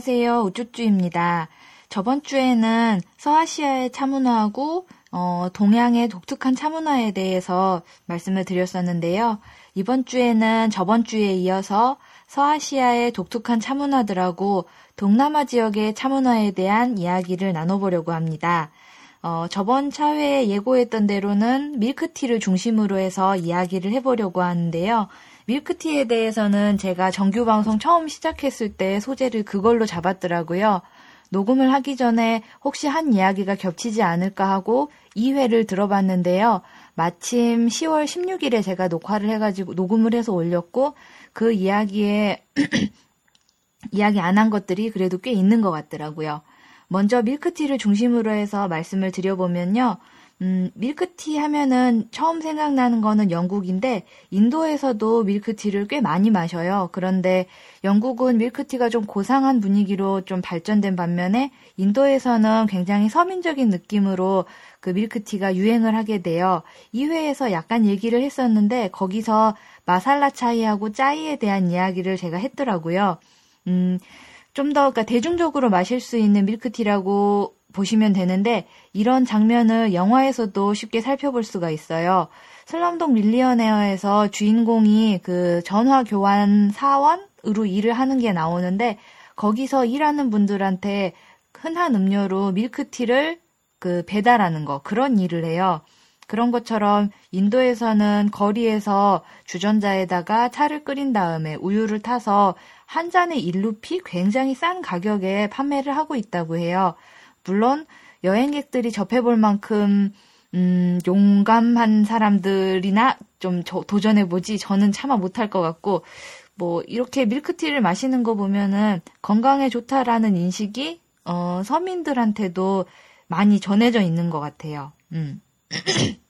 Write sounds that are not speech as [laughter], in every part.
안녕하세요. 우쭈쭈입니다. 저번 주에는 서아시아의 차문화하고 어, 동양의 독특한 차문화에 대해서 말씀을 드렸었는데요. 이번 주에는 저번 주에 이어서 서아시아의 독특한 차문화들하고 동남아 지역의 차문화에 대한 이야기를 나눠보려고 합니다. 어, 저번 차회에 예고했던 대로는 밀크티를 중심으로 해서 이야기를 해보려고 하는데요. 밀크티에 대해서는 제가 정규 방송 처음 시작했을 때 소재를 그걸로 잡았더라고요. 녹음을 하기 전에 혹시 한 이야기가 겹치지 않을까 하고 2회를 들어봤는데요. 마침 10월 16일에 제가 녹화를 해가지고 녹음을 해서 올렸고 그 이야기에 [clears throat] 이야기 안 한 것들이 그래도 꽤 있는 것 같더라고요. 먼저 밀크티를 중심으로 해서 말씀을 드려보면요. 음, 밀크티 하면은 처음 생각나는 거는 영국인데 인도에서도 밀크티를 꽤 많이 마셔요. 그런데 영국은 밀크티가 좀 고상한 분위기로 좀 발전된 반면에 인도에서는 굉장히 서민적인 느낌으로 그 밀크티가 유행을 하게 돼요. 2회에서 약간 얘기를 했었는데 거기서 마살라 차이하고 짜이에 대한 이야기를 제가 했더라고요. 음, 좀더 그러니까 대중적으로 마실 수 있는 밀크티라고 보시면 되는데 이런 장면을 영화에서도 쉽게 살펴볼 수가 있어요. 슬럼독 밀리어네어에서 주인공이 그 전화 교환 사원으로 일을 하는 게 나오는데 거기서 일하는 분들한테 흔한 음료로 밀크티를 그 배달하는 거 그런 일을 해요. 그런 것처럼 인도에서는 거리에서 주전자에다가 차를 끓인 다음에 우유를 타서 한 잔의 일루피 굉장히 싼 가격에 판매를 하고 있다고 해요. 물론 여행객들이 접해볼 만큼 음, 용감한 사람들이나 좀 도전해보지 저는 차마 못할 것 같고 뭐 이렇게 밀크티를 마시는 거 보면은 건강에 좋다라는 인식이 어, 서민들한테도 많이 전해져 있는 것 같아요. 음. [clears throat]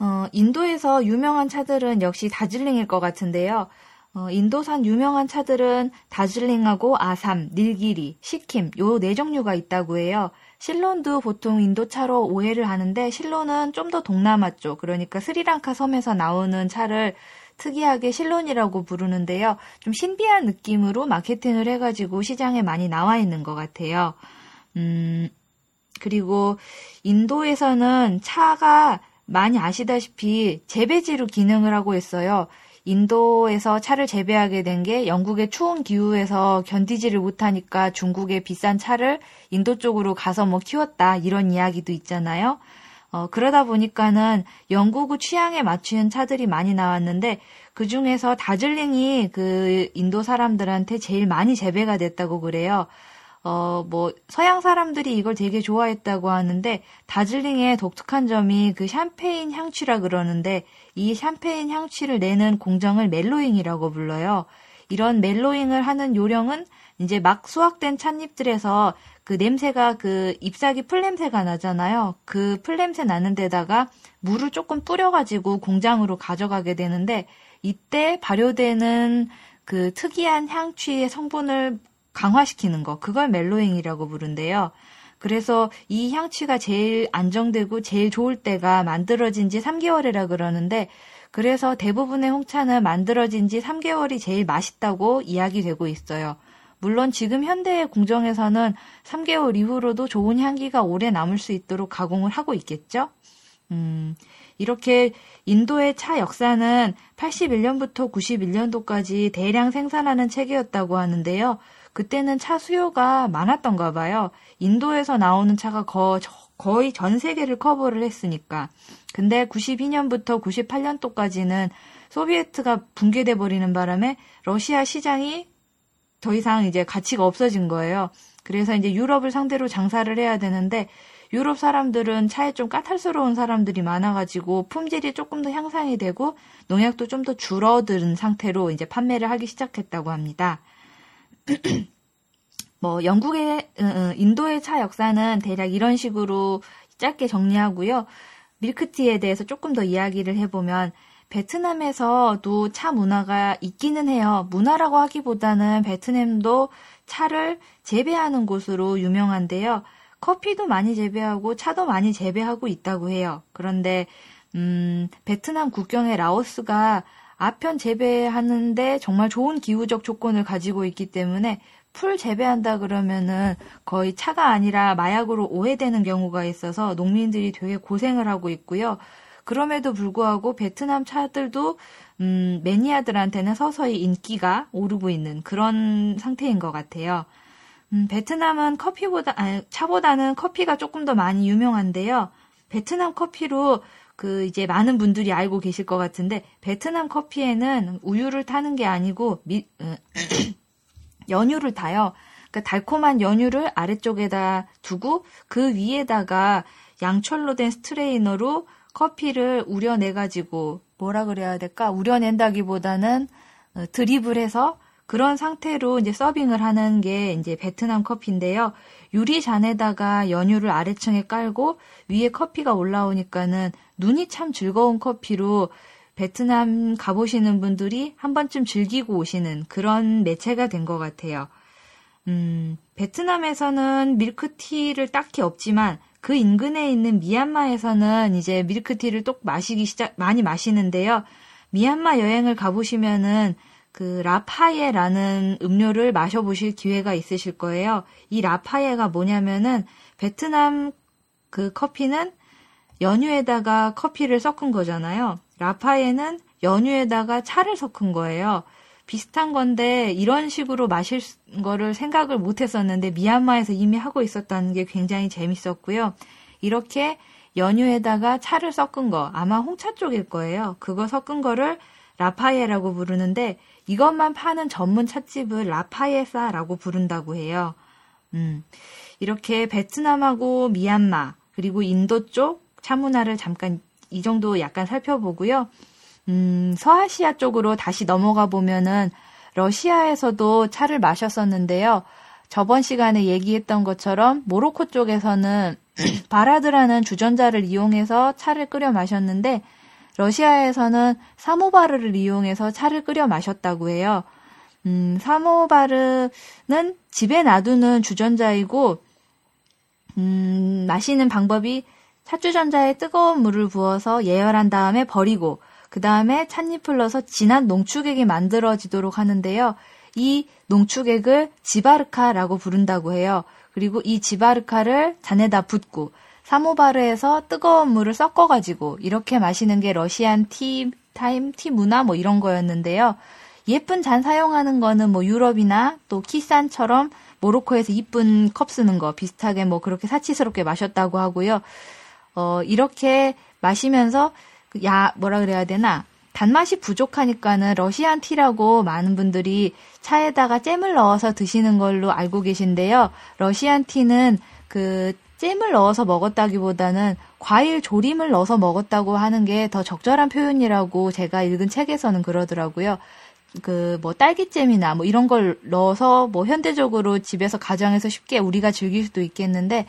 어, 인도에서 유명한 차들은 역시 다즐링일 것 같은데요. 어, 인도산 유명한 차들은 다즐링하고 아삼, 닐기리, 시킴 요 네 종류가 있다고 해요. 실론도 보통 인도차로 오해를 하는데 실론은 좀 더 동남아 쪽 그러니까 스리랑카 섬에서 나오는 차를 특이하게 실론이라고 부르는데요. 좀 신비한 느낌으로 마케팅을 해가지고 시장에 많이 나와 있는 것 같아요. 음, 그리고 인도에서는 차가 많이 아시다시피 재배지로 기능을 하고 있어요. 인도에서 차를 재배하게 된 게 영국의 추운 기후에서 견디지를 못하니까 중국의 비싼 차를 인도 쪽으로 가서 뭐 키웠다 이런 이야기도 있잖아요. 어, 그러다 보니까는 영국의 취향에 맞추는 차들이 많이 나왔는데 그 중에서 다즐링이 그 인도 사람들한테 제일 많이 재배가 됐다고 그래요. 어, 뭐, 서양 사람들이 이걸 되게 좋아했다고 하는데, 다즐링의 독특한 점이 그 샴페인 향취라 그러는데, 이 샴페인 향취를 내는 공정을 멜로잉이라고 불러요. 이런 멜로잉을 하는 요령은 이제 막 수확된 찻잎들에서 그 냄새가 그 잎사귀 풀냄새가 나잖아요. 그 풀냄새 나는 데다가 물을 조금 뿌려가지고 공장으로 가져가게 되는데, 이때 발효되는 그 특이한 향취의 성분을 강화시키는 거, 그걸 멜로잉이라고 부른대요. 그래서 이 향취가 제일 안정되고 제일 좋을 때가 만들어진 지 3개월이라 그러는데 그래서 대부분의 홍차는 만들어진 지 3개월이 제일 맛있다고 이야기되고 있어요. 물론 지금 현대의 공정에서는 3개월 이후로도 좋은 향기가 오래 남을 수 있도록 가공을 하고 있겠죠? 음, 이렇게 인도의 차 역사는 81년부터 91년도까지 대량 생산하는 체계였다고 하는데요. 그때는 차 수요가 많았던가 봐요. 인도에서 나오는 차가 거, 거의 전 세계를 커버를 했으니까. 근데 92년부터 98년도까지는 소비에트가 붕괴돼 버리는 바람에 러시아 시장이 더 이상 이제 가치가 없어진 거예요. 그래서 이제 유럽을 상대로 장사를 해야 되는데 유럽 사람들은 차에 좀 까탈스러운 사람들이 많아가지고 품질이 조금 더 향상이 되고 농약도 좀 더 줄어든 상태로 이제 판매를 하기 시작했다고 합니다. [clears throat] 뭐 영국의 인도의 차 역사는 대략 이런 식으로 짧게 정리하고요. 밀크티에 대해서 조금 더 이야기를 해보면 베트남에서도 차 문화가 있기는 해요. 문화라고 하기보다는 베트남도 차를 재배하는 곳으로 유명한데요. 커피도 많이 재배하고 차도 많이 재배하고 있다고 해요. 그런데 음, 베트남 국경의 라오스가 아편 재배하는데 정말 좋은 기후적 조건을 가지고 있기 때문에 풀 재배한다 그러면은 거의 차가 아니라 마약으로 오해되는 경우가 있어서 농민들이 되게 고생을 하고 있고요. 그럼에도 불구하고 베트남 차들도 음, 매니아들한테는 서서히 인기가 오르고 있는 그런 상태인 것 같아요. 음, 베트남은 커피보다, 아니, 차보다는 커피가 조금 더 많이 유명한데요. 베트남 커피로 그 이제 많은 분들이 알고 계실 것 같은데 베트남 커피에는 우유를 타는 게 아니고 미, 어, [clears throat] 연유를 타요. 그러니까 달콤한 연유를 아래쪽에다 두고 그 위에다가 양철로 된 스트레이너로 커피를 우려내 가지고 뭐라 그래야 될까? 우려낸다기보다는 어, 드립을 해서 그런 상태로 이제 서빙을 하는 게 이제 베트남 커피인데요. 유리 잔에다가 연유를 아래층에 깔고 위에 커피가 올라오니까는 눈이 참 즐거운 커피로 베트남 가보시는 분들이 한 번쯤 즐기고 오시는 그런 매체가 된 것 같아요. 음, 베트남에서는 밀크티를 딱히 없지만 그 인근에 있는 미얀마에서는 이제 밀크티를 또 마시기 시작, 많이 마시는데요. 미얀마 여행을 가보시면은 그 라파예라는 음료를 마셔보실 기회가 있으실 거예요. 이 라파예가 뭐냐면은 베트남 그 커피는 연유에다가 커피를 섞은 거잖아요. 라파예는 연유에다가 차를 섞은 거예요. 비슷한 건데 이런 식으로 마실 거를 생각을 못 했었는데 미얀마에서 이미 하고 있었다는 게 굉장히 재밌었고요. 이렇게 연유에다가 차를 섞은 거 아마 홍차 쪽일 거예요. 그거 섞은 거를 라파예라고 부르는데 이것만 파는 전문 찻집을 라파예사라고 부른다고 해요. 음, 이렇게 베트남하고 미얀마 그리고 인도 쪽 차문화를 잠깐 이 정도 약간 살펴보고요. 음, 서아시아 쪽으로 다시 넘어가 보면은 러시아에서도 차를 마셨었는데요. 저번 시간에 얘기했던 것처럼 모로코 쪽에서는 [clears throat] 바라드라는 주전자를 이용해서 차를 끓여 마셨는데 러시아에서는 사모바르를 이용해서 차를 끓여 마셨다고 해요. 음, 사모바르는 집에 놔두는 주전자이고 음, 마시는 방법이 찻주전자에 뜨거운 물을 부어서 예열한 다음에 버리고 그 다음에 찻잎을 넣어서 진한 농축액이 만들어지도록 하는데요. 이 농축액을 지바르카라고 부른다고 해요. 그리고 이 지바르카를 잔에다 붓고 사모바르에서 뜨거운 물을 섞어가지고 이렇게 마시는 게 러시안 티 타임 티 문화 뭐 이런 거였는데요. 예쁜 잔 사용하는 거는 뭐 유럽이나 또 키산처럼 모로코에서 이쁜 컵 쓰는 거 비슷하게 뭐 그렇게 사치스럽게 마셨다고 하고요. 어, 이렇게 마시면서 그야 뭐라 그래야 되나 단맛이 부족하니까는 러시안 티라고 많은 분들이 차에다가 잼을 넣어서 드시는 걸로 알고 계신데요. 러시안 티는 그 잼을 넣어서 먹었다기보다는 과일 조림을 넣어서 먹었다고 하는 게 더 적절한 표현이라고 제가 읽은 책에서는 그러더라고요. 그 뭐 딸기잼이나 뭐 이런 걸 넣어서 뭐 현대적으로 집에서 가정에서 쉽게 우리가 즐길 수도 있겠는데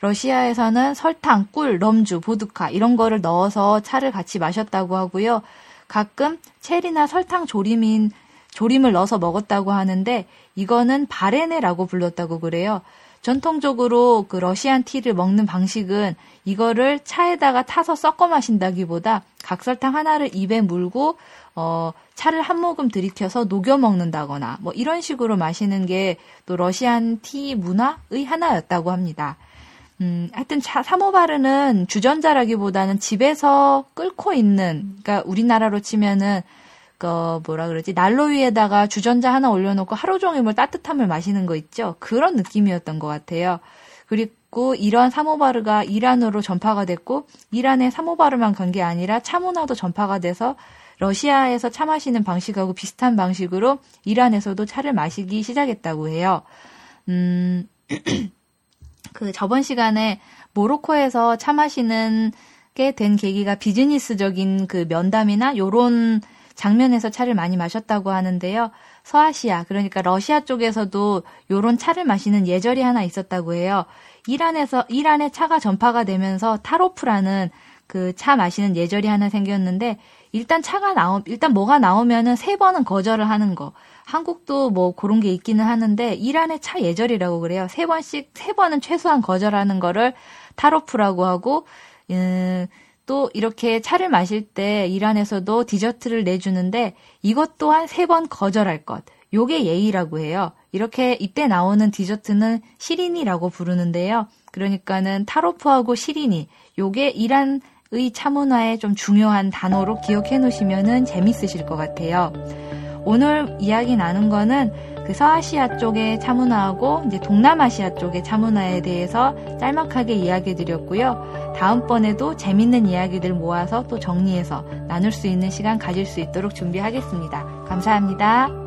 러시아에서는 설탕, 꿀, 럼주, 보드카 이런 거를 넣어서 차를 같이 마셨다고 하고요. 가끔 체리나 설탕 조림인 조림을 넣어서 먹었다고 하는데 이거는 바레네라고 불렀다고 그래요. 전통적으로 그 러시안 티를 먹는 방식은 이거를 차에다가 타서 섞어 마신다기보다 각설탕 하나를 입에 물고 어 차를 한 모금 들이켜서 녹여 먹는다거나 뭐 이런 식으로 마시는 게 또 러시안 티 문화의 하나였다고 합니다. 음, 하여튼 차, 사모바르는 주전자라기보다는 집에서 끓고 있는, 그러니까 우리나라로 치면은, 그, 뭐라 그러지, 난로 위에다가 주전자 하나 올려놓고 하루 종일 뭐 따뜻한 물 마시는 거 있죠? 그런 느낌이었던 것 같아요. 그리고 이런 사모바르가 이란으로 전파가 됐고, 이란에 사모바르만 간 게 아니라 차 문화도 전파가 돼서 러시아에서 차 마시는 방식하고 비슷한 방식으로 이란에서도 차를 마시기 시작했다고 해요. 음, [clears throat] 그 저번 시간에 모로코에서 차 마시는 게 된 계기가 비즈니스적인 그 면담이나 요런 장면에서 차를 많이 마셨다고 하는데요. 서아시아, 그러니까 러시아 쪽에서도 요런 차를 마시는 예절이 하나 있었다고 해요. 이란에서, 이란에 차가 전파가 되면서 타로프라는 그 차 마시는 예절이 하나 생겼는데, 일단 차가 나오, 일단 뭐가 나오면은 세 번은 거절을 하는 거. 한국도 뭐 그런 게 있기는 하는데 이란의 차 예절이라고 그래요. 세 번씩 세 번은 최소한 거절하는 거를 타로프라고 하고 음, 또 이렇게 차를 마실 때 이란에서도 디저트를 내주는데 이것 또한 세 번 거절할 것. 요게 예의라고 해요. 이렇게 이때 나오는 디저트는 시리니라고 부르는데요. 그러니까는 타로프하고 시리니 요게 이란의 차문화에 좀 중요한 단어로 기억해 놓으시면은 재밌으실 것 같아요. 오늘 이야기 나눈 거는 그 서아시아 쪽의 차문화하고 이제 동남아시아 쪽의 차문화에 대해서 짤막하게 이야기 드렸고요. 다음번에도 재밌는 이야기들 모아서 또 정리해서 나눌 수 있는 시간 가질 수 있도록 준비하겠습니다. 감사합니다.